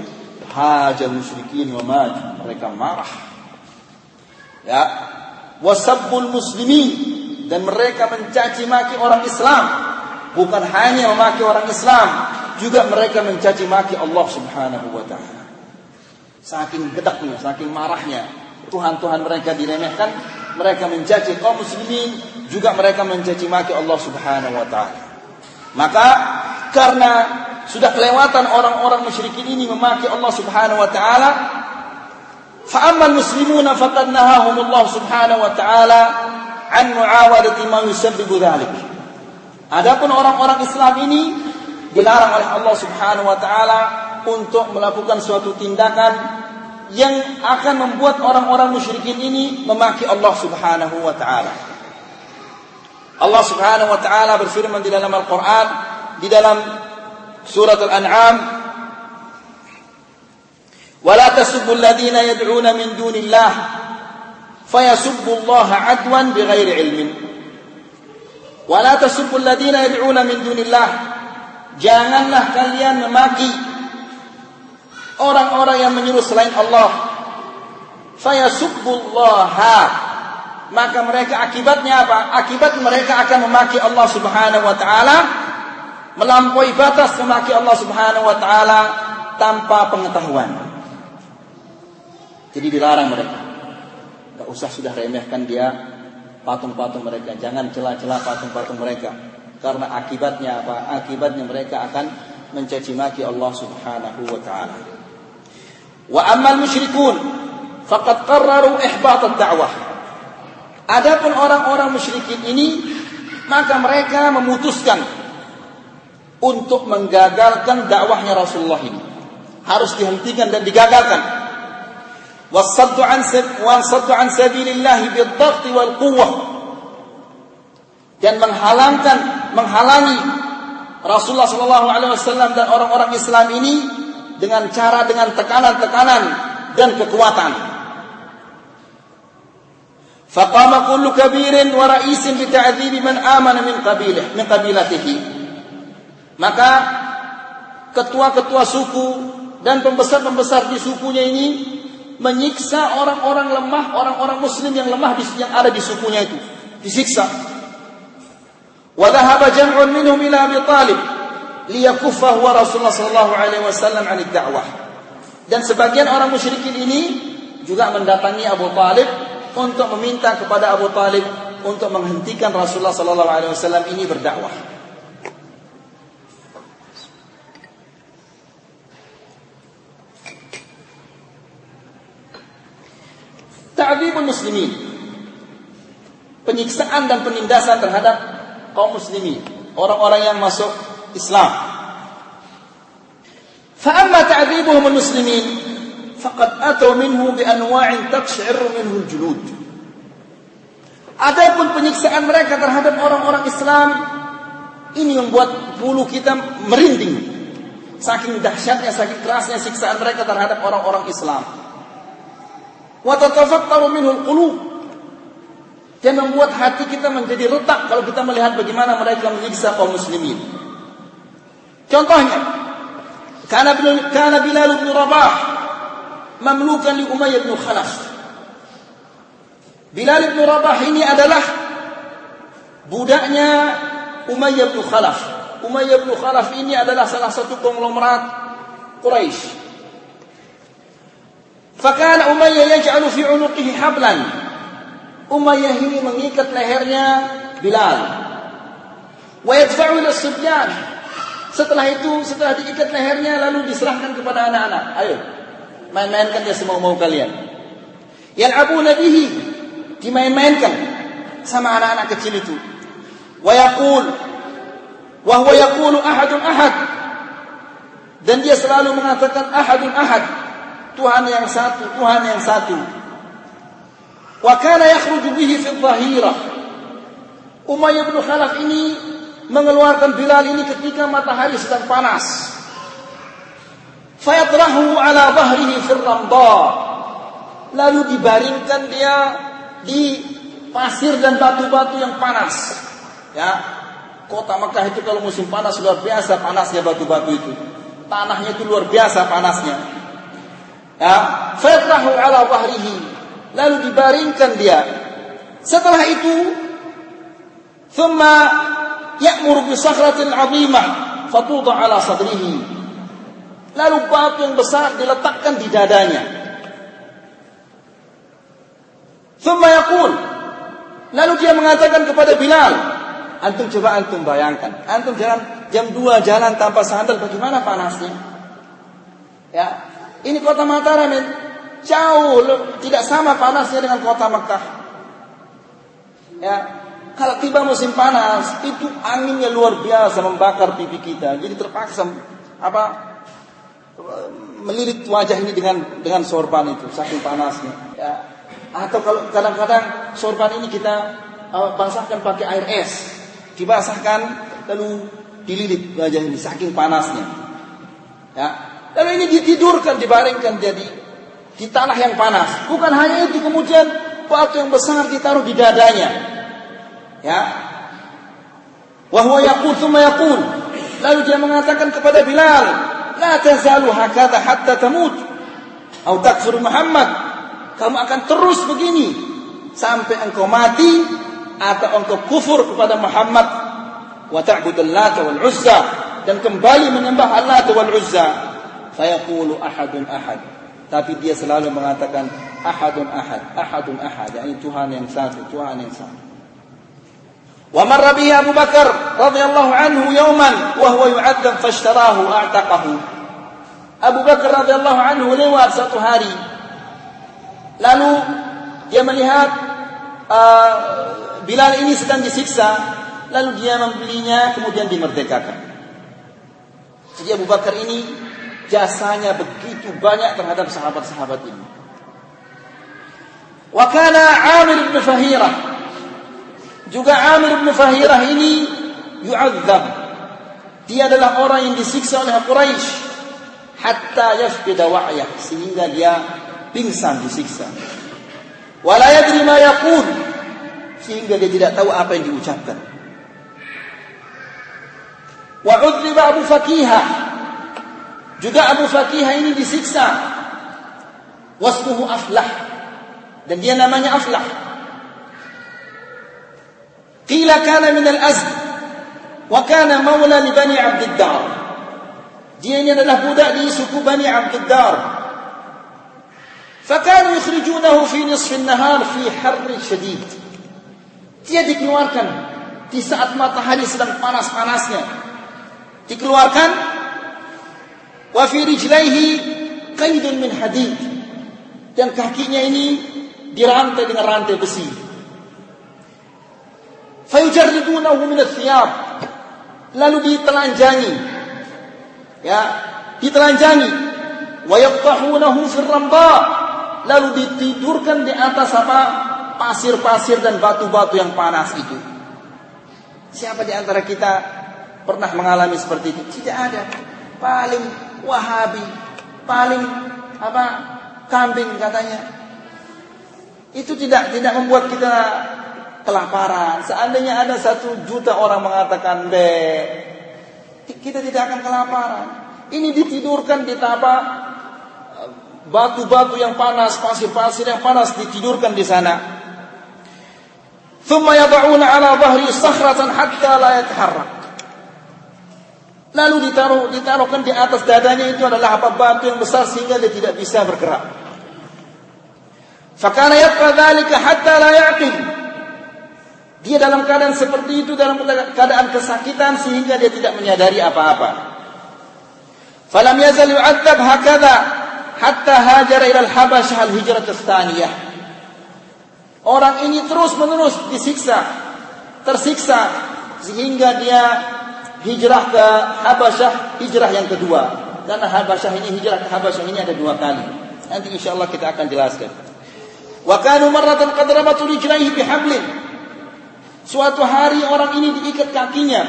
hajal musyrikin wa maj mereka marah ya wasabbul muslimin dan mereka mencaci maki orang Islam bukan hanya memaki orang Islam juga mereka mencaci maki Allah Subhanahu wa taala. Saking gedaknya, saking marahnya, Tuhan-tuhan mereka diremehkan, mereka mencaci kaum muslimin, juga mereka mencaci maki Allah Subhanahu wa taala. Maka karena sudah kelewatan orang-orang musyrikin ini memaki Allah Subhanahu wa taala, fa'ammal muslimuna faqad nahahum Allah Subhanahu wa taala an muawadati ma dhalik. Adapun orang-orang Islam ini dilarang oleh Allah Subhanahu wa taala untuk melakukan suatu tindakan yang akan membuat orang-orang musyrikin ini memaki Allah Subhanahu wa taala. Allah Subhanahu wa taala berfirman di dalam Al-Qur'an di dalam surat Al-An'am ولا تسبوا الذين يدعون من دون الله فيسبوا الله عدوا بغير علم ولا تسبوا الذين يدعون من دون الله Janganlah kalian memaki orang-orang yang menyuruh selain Allah. Fayasubbullaha. Maka mereka akibatnya apa? Akibat mereka akan memaki Allah Subhanahu wa taala melampaui batas memaki Allah Subhanahu wa taala tanpa pengetahuan. Jadi dilarang mereka. Tidak usah sudah remehkan dia patung-patung mereka. Jangan celah-celah patung-patung mereka. Karena akibatnya apa? Akibatnya mereka akan mencaci maki Allah Subhanahu wa taala. Wa ammal musyrikun faqad qarraru ihbat ad-da'wah. Adapun orang-orang musyrikin ini maka mereka memutuskan untuk menggagalkan dakwahnya Rasulullah ini. Harus dihentikan dan digagalkan. Wasaddu an wasaddu an sabilillah bid-dhaght wal quwwah dan menghalangkan menghalangi Rasulullah Shallallahu Alaihi Wasallam dan orang-orang Islam ini dengan cara dengan tekanan-tekanan dan kekuatan. Faqama kullu kabirin wa ra'isin bi ta'dzibi man amana min qabilah min qabilatihi. Maka ketua-ketua suku dan pembesar-pembesar di sukunya ini menyiksa orang-orang lemah, orang-orang muslim yang lemah yang ada di sukunya itu. Disiksa وذهب جمع منهم إلى أبي طالب ليكفه ورسول الله صلى الله عليه وسلم عن الدعوة dan sebagian orang musyrikin ini juga mendatangi Abu Talib untuk meminta kepada Abu Talib untuk menghentikan Rasulullah sallallahu alaihi wasallam ini berdakwah. Ta'dzibul muslimin. Penyiksaan dan penindasan terhadap kaum muslimin, orang-orang yang masuk Islam. فأما تعذيبهم المسلمين فقد أتوا منه بأنواع تقشعر منه الجلود Adapun penyiksaan mereka terhadap orang-orang Islam ini membuat bulu kita merinding. Saking dahsyatnya, saking kerasnya siksaan mereka terhadap orang-orang Islam. Wa tatafattaru minhul dan membuat hati kita menjadi retak kalau kita melihat bagaimana mereka menyiksa kaum muslimin. Contohnya, karena Bilal, karena Bilal bin Rabah mamlukan li Umayyah bin Khalaf. Bilal bin Rabah ini adalah budaknya Umayyah bin Khalaf. Umayyah bin Khalaf ini adalah salah satu konglomerat Quraisy. Fakana Umayyah yaj'alu fi 'unuqihi hablan. Umayyah ini mengikat lehernya Bilal. Wa sibyan. Setelah itu, setelah diikat lehernya lalu diserahkan kepada anak-anak. Ayo, main-mainkan dia semua mau kalian. Yal'abuna bihi dimain-mainkan sama anak-anak kecil itu. Wa yaqul wa huwa yaqulu ahadun ahad. Dan dia selalu mengatakan ahadun ahad. Tuhan yang satu, Tuhan yang satu. Wa kana yakhruju bihi fi dhahirah. Umayyah bin Khalaf ini mengeluarkan Bilal ini ketika matahari sedang panas. Fayatrahu ala dhahrihi fi ramda. Lalu dibaringkan dia di pasir dan batu-batu yang panas. Ya, kota Mekah itu kalau musim panas luar biasa panasnya batu-batu itu. Tanahnya itu luar biasa panasnya. Ya, fatrahu ala wahrihi. Lalu dibaringkan dia. Setelah itu, thumma ya'mur bi sakhratin 'azimah fatuda ala sadrihi. Lalu batu yang besar diletakkan di dadanya. Thumma yaqul. Lalu dia mengatakan kepada Bilal, antum coba antum bayangkan, antum jalan jam 2 jalan tanpa sandal bagaimana panasnya? Ya, ini kota Mataram jauh tidak sama panasnya dengan kota Mekah. Ya, kalau tiba musim panas itu anginnya luar biasa membakar pipi kita, jadi terpaksa apa melilit wajah ini dengan dengan sorban itu saking panasnya. Ya, atau kalau kadang-kadang sorban ini kita uh, basahkan pakai air es, dibasahkan lalu dililit wajah ini saking panasnya. Ya. Lalu ini ditidurkan, dibaringkan jadi di tanah yang panas. Bukan hanya itu, kemudian batu yang besar ditaruh di dadanya. Ya. Wahwa yaqul thumma yaqul. Lalu dia mengatakan kepada Bilal, "La tazalu hakadha hatta tamut." Atau takfur Muhammad kamu akan terus begini sampai engkau mati atau engkau kufur kepada Muhammad wa ta'budul wal Uzza dan kembali menyembah Allah wal Uzza fayaqulu ahadun ahad tapi dia selalu mengatakan ahadun ahad ahadun ahad. Yakni Tuhan yang satu Tuhan yang satu. Wa marra bihi Abu Bakar radhiyallahu anhu yawman wa huwa yu'adzab fashtarahu a'taqahu. Abu Bakar radhiyallahu anhu lewat satu hari. Lalu dia melihat uh, Bilal ini sedang disiksa, lalu dia membelinya kemudian dimerdekakan. Jadi Abu Bakar ini jasanya begitu banyak terhadap sahabat-sahabat ini. Wakana Amir bin Fahirah. Juga Amir bin Fahirah ini yu'adzab. Dia adalah orang yang disiksa oleh Quraisy hatta yafqida wa'yah sehingga dia pingsan disiksa. Wala yadri ma yaqul sehingga dia tidak tahu apa yang diucapkan. Wa udriba Abu Fakihah juga Abu Fakihah ini disiksa. Wasmuhu Aflah. Dan dia namanya Aflah. Qila kana minal azd. Wa kana maula li Bani Abdiddar. Dia ini adalah budak di suku Bani Abdiddar. Fakanu yukhrijunahu fi nisfin nahar fi harri syadid. Dia dikeluarkan di saat matahari sedang panas-panasnya. Dikeluarkan wa fi rijlaihi min hadid. Dan kakinya ini dirantai dengan rantai besi. Fayujarridunahu min athiyab lalu ditelanjangi. Ya ditelanjangi. Wa yaqtahunahu fir ramba. Lalu ditidurkan di atas apa? Pasir-pasir dan batu-batu yang panas itu. Siapa di antara kita pernah mengalami seperti itu? Tidak ada. Paling Wahabi, paling apa kambing katanya. Itu tidak tidak membuat kita kelaparan. Seandainya ada satu juta orang mengatakan B, kita tidak akan kelaparan. Ini ditidurkan di apa batu-batu yang panas, pasir-pasir yang panas ditidurkan di sana. Thumma yad'una ala dhahri sakhratan hatta la yatharrak. Lalu ditaruh ditaruhkan di atas dadanya itu adalah apa batu yang besar sehingga dia tidak bisa bergerak. Fakana yabqa dzalika hatta la yaqil. Dia dalam keadaan seperti itu dalam keadaan kesakitan sehingga dia tidak menyadari apa-apa. Falam yazal yu'adzab hakadha hatta hajara ila al-Habasyah al-hijrah tsaniyah. Orang ini terus-menerus disiksa, tersiksa sehingga dia hijrah ke Habasyah, hijrah yang kedua. Karena Habasyah ini hijrah ke Habasyah ini ada dua kali. Nanti insyaallah kita akan jelaskan. Wa kanu marratan qad rabatu rijlaihi bihablin Suatu hari orang ini diikat kakinya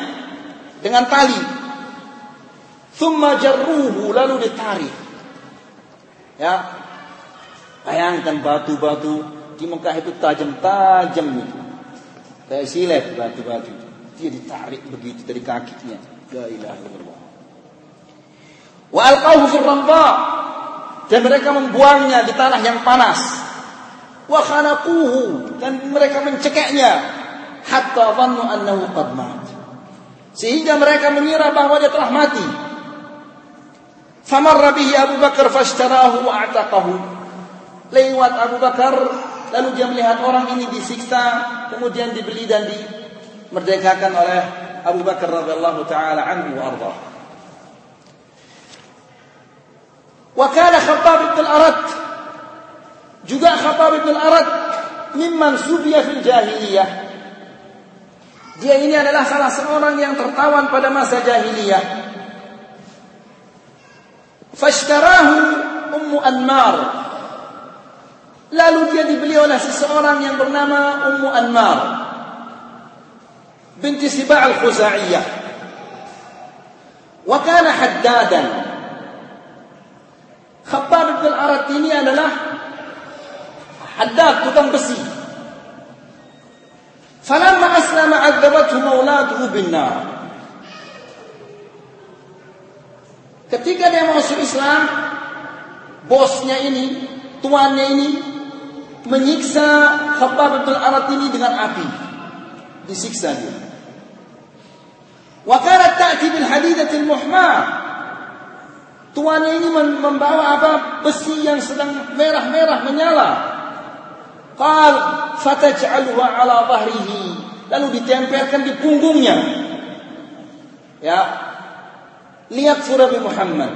dengan tali. Thumma jarruhu lalu ditarik. Ya. Bayangkan batu-batu di Mekah itu tajam-tajam itu. Kayak silet batu-batu. Dia ditarik begitu dari kakinya. La ilaha illallah. Wa alqahu fil ramba. Dan mereka membuangnya di tanah yang panas. Wa khanaquhu dan mereka mencekeknya hatta dhannu annahu qad mat. Sehingga mereka mengira bahwa dia telah mati. Famarra bihi Abu Bakar fashtarahu wa a'taqahu. Lewat Abu Bakar lalu dia melihat orang ini disiksa kemudian dibeli dan dimerdekakan oleh Abu Bakar radhiyallahu taala anhu wa ardhah. Wa kana Khabbab bin al-Arat juga Khabbab bin al-Arat mimman subiya fil jahiliyah dia ini adalah salah seorang yang tertawan pada masa jahiliyah. Fashtarahu Ummu Anmar. Lalu dia dibeli oleh seseorang yang bernama Ummu Anmar. Siba' al-Khuza'iyah. Wa kana haddadan. Khabbab bin Arat ini adalah haddad, tukang besi. Falamma aslama adzabathu mauladuhu binnar. Ketika dia masuk Islam, bosnya ini, tuannya ini menyiksa Khabbab bin Arat ini dengan api. Disiksa dia. Wa kanat ta'ti bil hadidatil muhmah. Tuannya ini membawa apa? Besi yang sedang merah-merah menyala. Qal fataj'alha ala dhahrihi. Lalu ditempelkan di punggungnya. Ya. Lihat surah Muhammad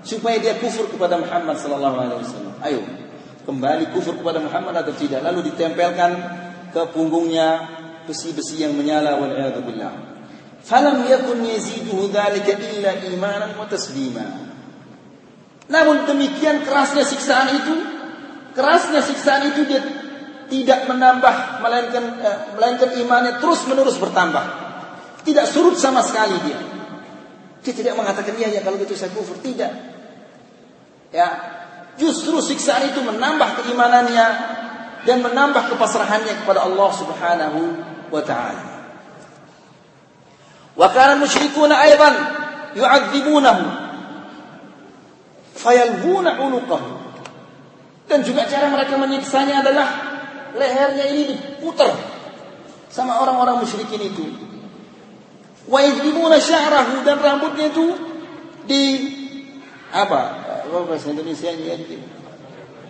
supaya dia kufur kepada Muhammad sallallahu alaihi wasallam. Ayo, kembali kufur kepada Muhammad atau tidak? Lalu ditempelkan ke punggungnya besi-besi yang menyala wal billah. Falam yakun yaziduhu dzalika illa imanan wa taslima. Namun demikian kerasnya siksaan itu, kerasnya siksaan itu dia tidak menambah melainkan eh, melainkan imannya terus menerus bertambah. Tidak surut sama sekali dia. Dia tidak mengatakan iya ya kalau gitu saya kufur, tidak. Ya, justru siksaan itu menambah keimanannya dan menambah kepasrahannya kepada Allah Subhanahu wa taala. Wa kana musyrikuna aidan yu'adzibunahu fayalbuna unuqahu. Dan juga cara mereka menyiksanya adalah lehernya ini diputar sama orang-orang musyrikin itu. Wa yajlimuna sya'rahu dan rambutnya itu di apa? Apa bahasa Indonesia ini?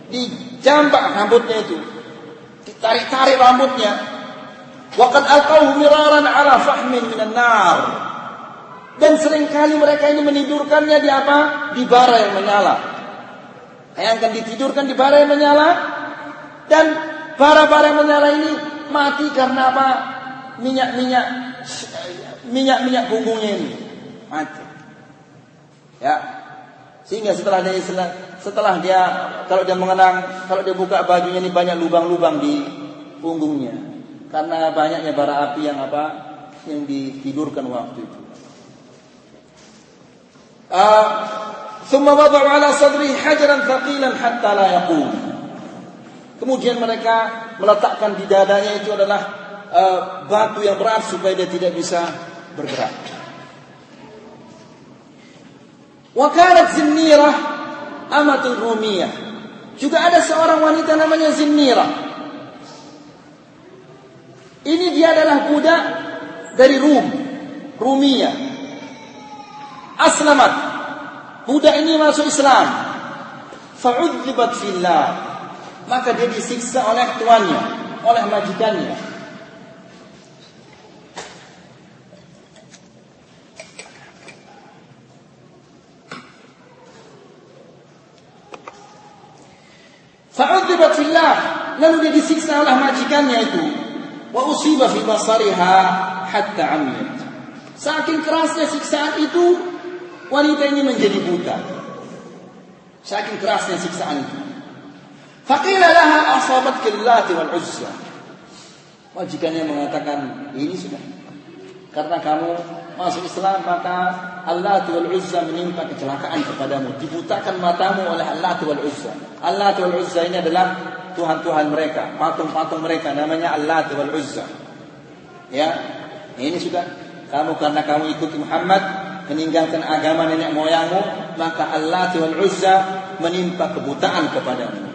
Dijambak rambutnya itu. Ditarik-tarik rambutnya. Waqad alqahu miraran ala fahmin minan nar. Dan sering kali mereka ini menidurkannya di apa? Di bara yang menyala. Bayangkan ditidurkan di bara yang menyala dan Bara-bara yang menyala ini mati karena apa? Minyak-minyak minyak-minyak punggungnya ini mati. Ya. Sehingga setelah dia setelah dia kalau dia mengenang, kalau dia buka bajunya ini banyak lubang-lubang di punggungnya Karena banyaknya bara api yang apa? yang ditidurkan waktu itu. Uh, ثم وضعوا على صدره حجرا ثقيلا حتى لا يقوم. Kemudian mereka meletakkan di dadanya itu adalah uh, batu yang berat supaya dia tidak bisa bergerak. Wa kanat Zinnirah amatul Rumiyah. Juga ada seorang wanita namanya Zinnirah. ini dia adalah budak dari Rum, Rumiyah. Aslamat. Budak ini masuk Islam. Fa'udzibat fillah. Maka dia disiksa oleh tuannya, oleh majikannya. Fa'udzibat fillah. Lalu dia disiksa oleh majikannya itu. Wa usiba fi basariha hatta amiyat. Saking kerasnya siksaan itu, wanita ini menjadi buta. Saking kerasnya siksaan itu. Faqila laha asabat killati wal uzza. Majikannya mengatakan, ini sudah. Karena kamu masuk Islam maka Allah wal Uzza menimpa kecelakaan kepadamu. Dibutakan matamu oleh Allah wal Uzza. Allah wal Uzza ini adalah Tuhan-Tuhan mereka, patung-patung mereka namanya Allah wal Uzza. Ya, ini sudah kamu karena kamu ikuti Muhammad meninggalkan agama nenek moyangmu, maka Allah wal Uzza menimpa kebutaan kepadamu.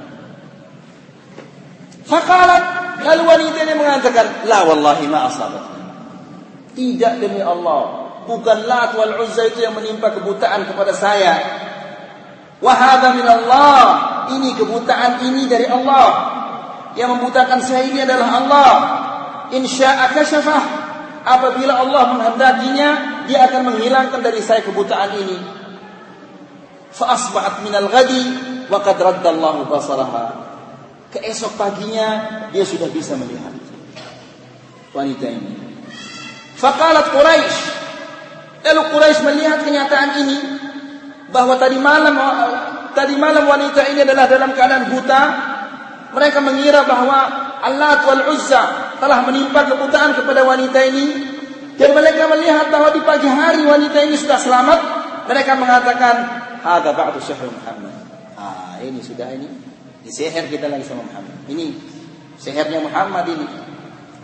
Faqalat lalu wanita ini mengatakan, "La wallahi ma asabat." Tidak demi Allah, bukan Lat wal Uzza itu yang menimpa kebutaan kepada saya. Wahada min Allah. Ini kebutaan ini dari Allah. Yang membutakan saya ini adalah Allah. Insya'a kasyafah apabila Allah menghendakinya dia akan menghilangkan dari saya kebutaan ini. Fa asbahat minal ghadi wa qad raddallahu basaraha. Keesok paginya dia sudah bisa melihat. Wanita ini. Faqalat quraisy lalu quraisy melihat kenyataan ini bahwa tadi malam tadi malam wanita ini adalah dalam keadaan buta. Mereka mengira bahwa Allah wal Uzza telah menimpa kebutaan kepada wanita ini. Dan mereka melihat bahwa di pagi hari wanita ini sudah selamat. Mereka mengatakan hadza ba'du sihr Muhammad. Ah ini sudah ini. Di seher kita lagi sama Muhammad. Ini sehernya Muhammad ini.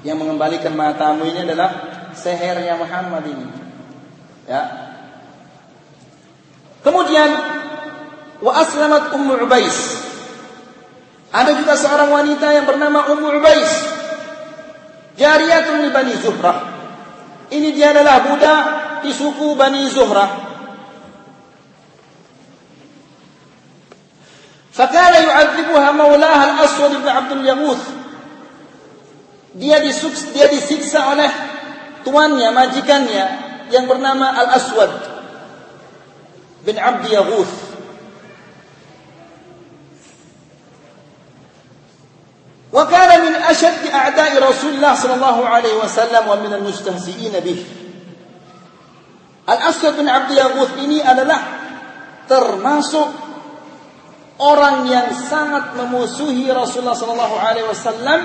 Yang mengembalikan matamu ini adalah sehernya Muhammad ini. Ya kemudian wa aslamat ummu ubais ada juga seorang wanita yang bernama Ummu Ubais. Jariyatun Bani Zuhrah. Ini dia adalah budak di suku Bani Zuhrah. Fakala yu'adzibuha maulaha al-Aswad bin Abdul Yaghuth. Dia disiksa, dia disiksa oleh tuannya, majikannya yang bernama Al-Aswad bin Abd Yaghuth. وكان من أشد أعداء رسول الله صلى الله عليه وسلم ومن المستهزئين به Al-Aswad bin Abdul Yaghuth ini adalah termasuk orang yang sangat memusuhi Rasulullah sallallahu alaihi wasallam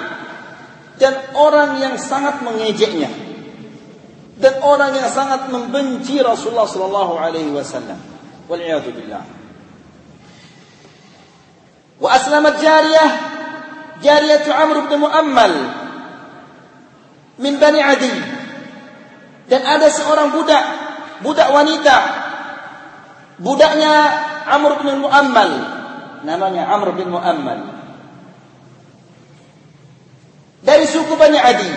dan orang yang sangat mengejeknya dan orang yang sangat membenci Rasulullah sallallahu alaihi wasallam. Billah. Wa aslamat jariyah jariyatu Amr bin Muammal min Bani Adi. Dan ada seorang budak, budak wanita. Budaknya Amr bin Muammal. Namanya Amr bin Muammal. Dari suku Bani Adi.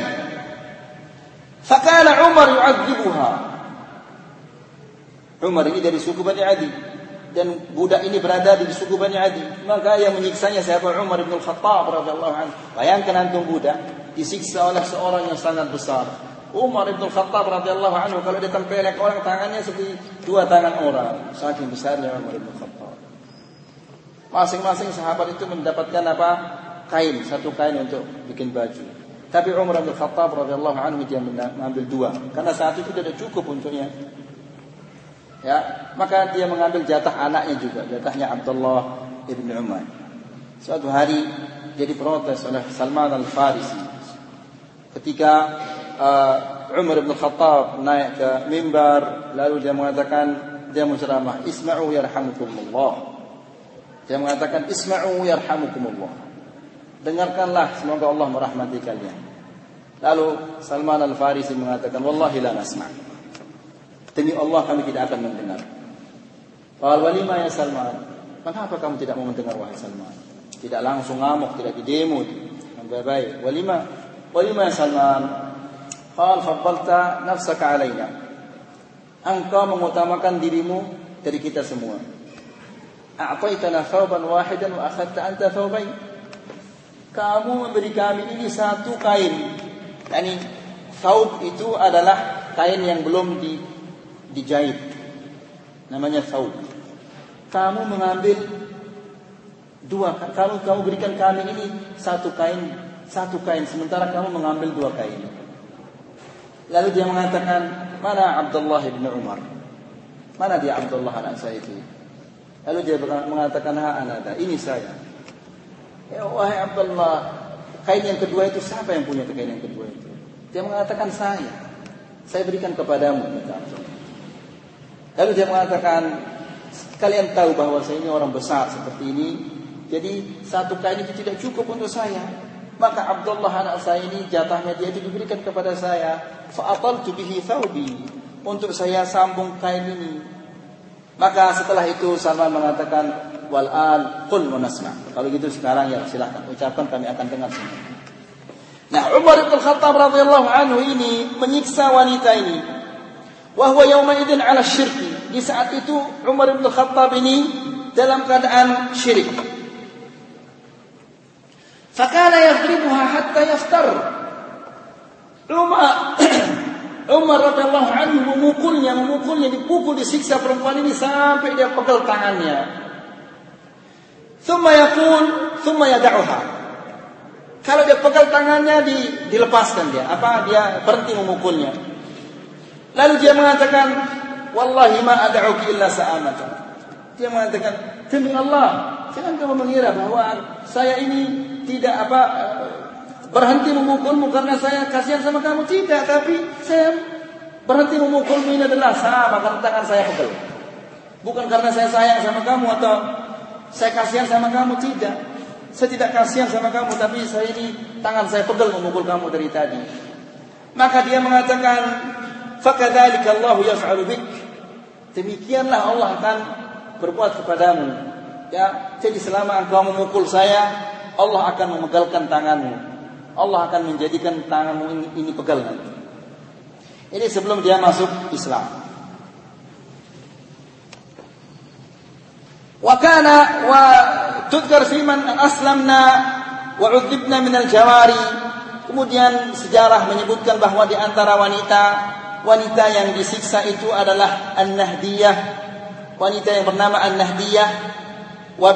Fakana Umar yu'adzibuha. Umar ini dari suku Bani Adi dan budak ini berada di suku Bani Adi. Maka yang menyiksanya siapa? Umar bin Khattab radhiyallahu anhu. Bayangkan antum budak disiksa oleh seorang yang sangat besar. Umar bin Khattab radhiyallahu anhu kalau dia tempelek orang tangannya seperti dua tangan orang. Saking besarnya Umar bin Khattab. Masing-masing sahabat itu mendapatkan apa? Kain, satu kain untuk bikin baju. Tapi Umar bin Khattab radhiyallahu anhu dia mengambil dua karena saat itu tidak cukup untuknya Ya, maka dia mengambil jatah anaknya juga, jatahnya Abdullah ibn Umar. Suatu hari dia diprotes oleh Salman al-Farisi. Ketika uh, Umar bin Khattab naik ke mimbar lalu dia mengatakan dia menceramah isma'u yarhamukumullah. Dia mengatakan isma'u yarhamukumullah. Dengarkanlah semoga Allah merahmati kalian. Lalu Salman al-Farisi mengatakan wallahi la nasma' demi Allah kami tidak akan mendengar Qal walima ya Salman mengapa kamu tidak mau mendengar wahai Salman tidak langsung ngamuk, tidak didemo. Baik-baik. Walima, walima ya Salman. Qal faddalta nafsaka alaina. Engkau mengutamakan dirimu dari kita semua. A'taitana thawban wahidan wa akhadta anta thawbain. Kamu memberi kami ini satu kain. Yani thawb itu adalah kain yang belum di, dijahit. Namanya thawb. Kamu mengambil Dua, kalau kamu berikan kami ini satu kain, satu kain, sementara kamu mengambil dua kain. Lalu dia mengatakan, mana Abdullah bin Umar? Mana dia Abdullah anak saya itu? Lalu dia mengatakan, ha anada, ini saya. Ya wahai Abdullah, kain yang kedua itu siapa yang punya kain yang kedua itu? Dia mengatakan saya. Saya berikan kepadamu, Lalu dia mengatakan, kalian tahu bahwa saya ini orang besar seperti ini, jadi satu kain itu tidak cukup untuk saya. Maka Abdullah anak saya ini jatahnya dia itu diberikan kepada saya. Fa'ataltu bihi thawbi. Untuk saya sambung kain ini. Maka setelah itu Salman mengatakan wal an qul munasma. Kalau gitu sekarang ya silahkan ucapkan kami akan dengar semua. Nah, Umar bin Khattab radhiyallahu anhu ini menyiksa wanita ini. Wa huwa yawma idzin 'ala syirki. Di saat itu Umar bin Khattab ini dalam keadaan syirik. Fakana yadribuha hatta yaftar. Umar Umar radhiyallahu anhu memukulnya, memukulnya, dipukul, disiksa perempuan ini sampai dia pegel tangannya. Thumma yaqul, thumma yad'uha. Kalau dia pegal tangannya di, dilepaskan dia, apa dia berhenti memukulnya. Lalu dia mengatakan, "Wallahi ma ad'uki illa sa'amata." Dia mengatakan, "Demi Allah, jangan kamu mengira bahwa saya ini tidak apa berhenti memukulmu karena saya kasihan sama kamu. Tidak tapi saya berhenti memukulmu ini adalah sama karena tangan saya pegel. Bukan karena saya sayang sama kamu atau saya kasihan sama kamu tidak. Saya tidak kasihan sama kamu tapi saya ini tangan saya pegel memukul kamu dari tadi. Maka dia mengatakan fakadzalika Allah yaf'alu bik demikianlah Allah akan berbuat kepadamu ya jadi selama engkau memukul saya Allah akan memegalkan tanganmu. Allah akan menjadikan tanganmu ini, ini pegal nanti. Ini sebelum dia masuk Islam. Fi man aslamna wa udhibna min al-jawari. Kemudian sejarah menyebutkan bahwa di antara wanita wanita yang disiksa itu adalah An-Nahdiyah. Wanita yang bernama An-Nahdiyah wa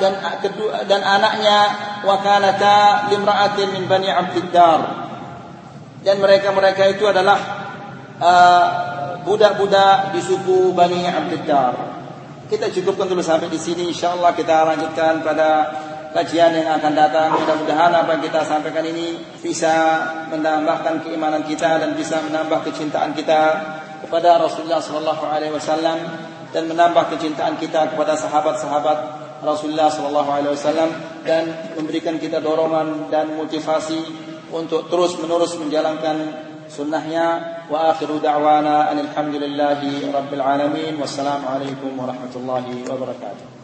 dan kedua dan anaknya wakanata limra'atin min bani Abdiddar. Dan mereka-mereka itu adalah uh, budak-budak di suku Bani Abdiddar. Kita cukupkan dulu sampai di sini insyaallah kita lanjutkan pada kajian yang akan datang. Mudah-mudahan apa yang kita sampaikan ini bisa menambahkan keimanan kita dan bisa menambah kecintaan kita kepada Rasulullah sallallahu alaihi wasallam dan menambah kecintaan kita kepada sahabat-sahabat Rasulullah sallallahu alaihi wasallam dan memberikan kita dorongan dan motivasi untuk terus menerus menjalankan sunnahnya wa akhiru da'wana alhamdulillahi rabbil alamin wassalamu alaikum warahmatullahi wabarakatuh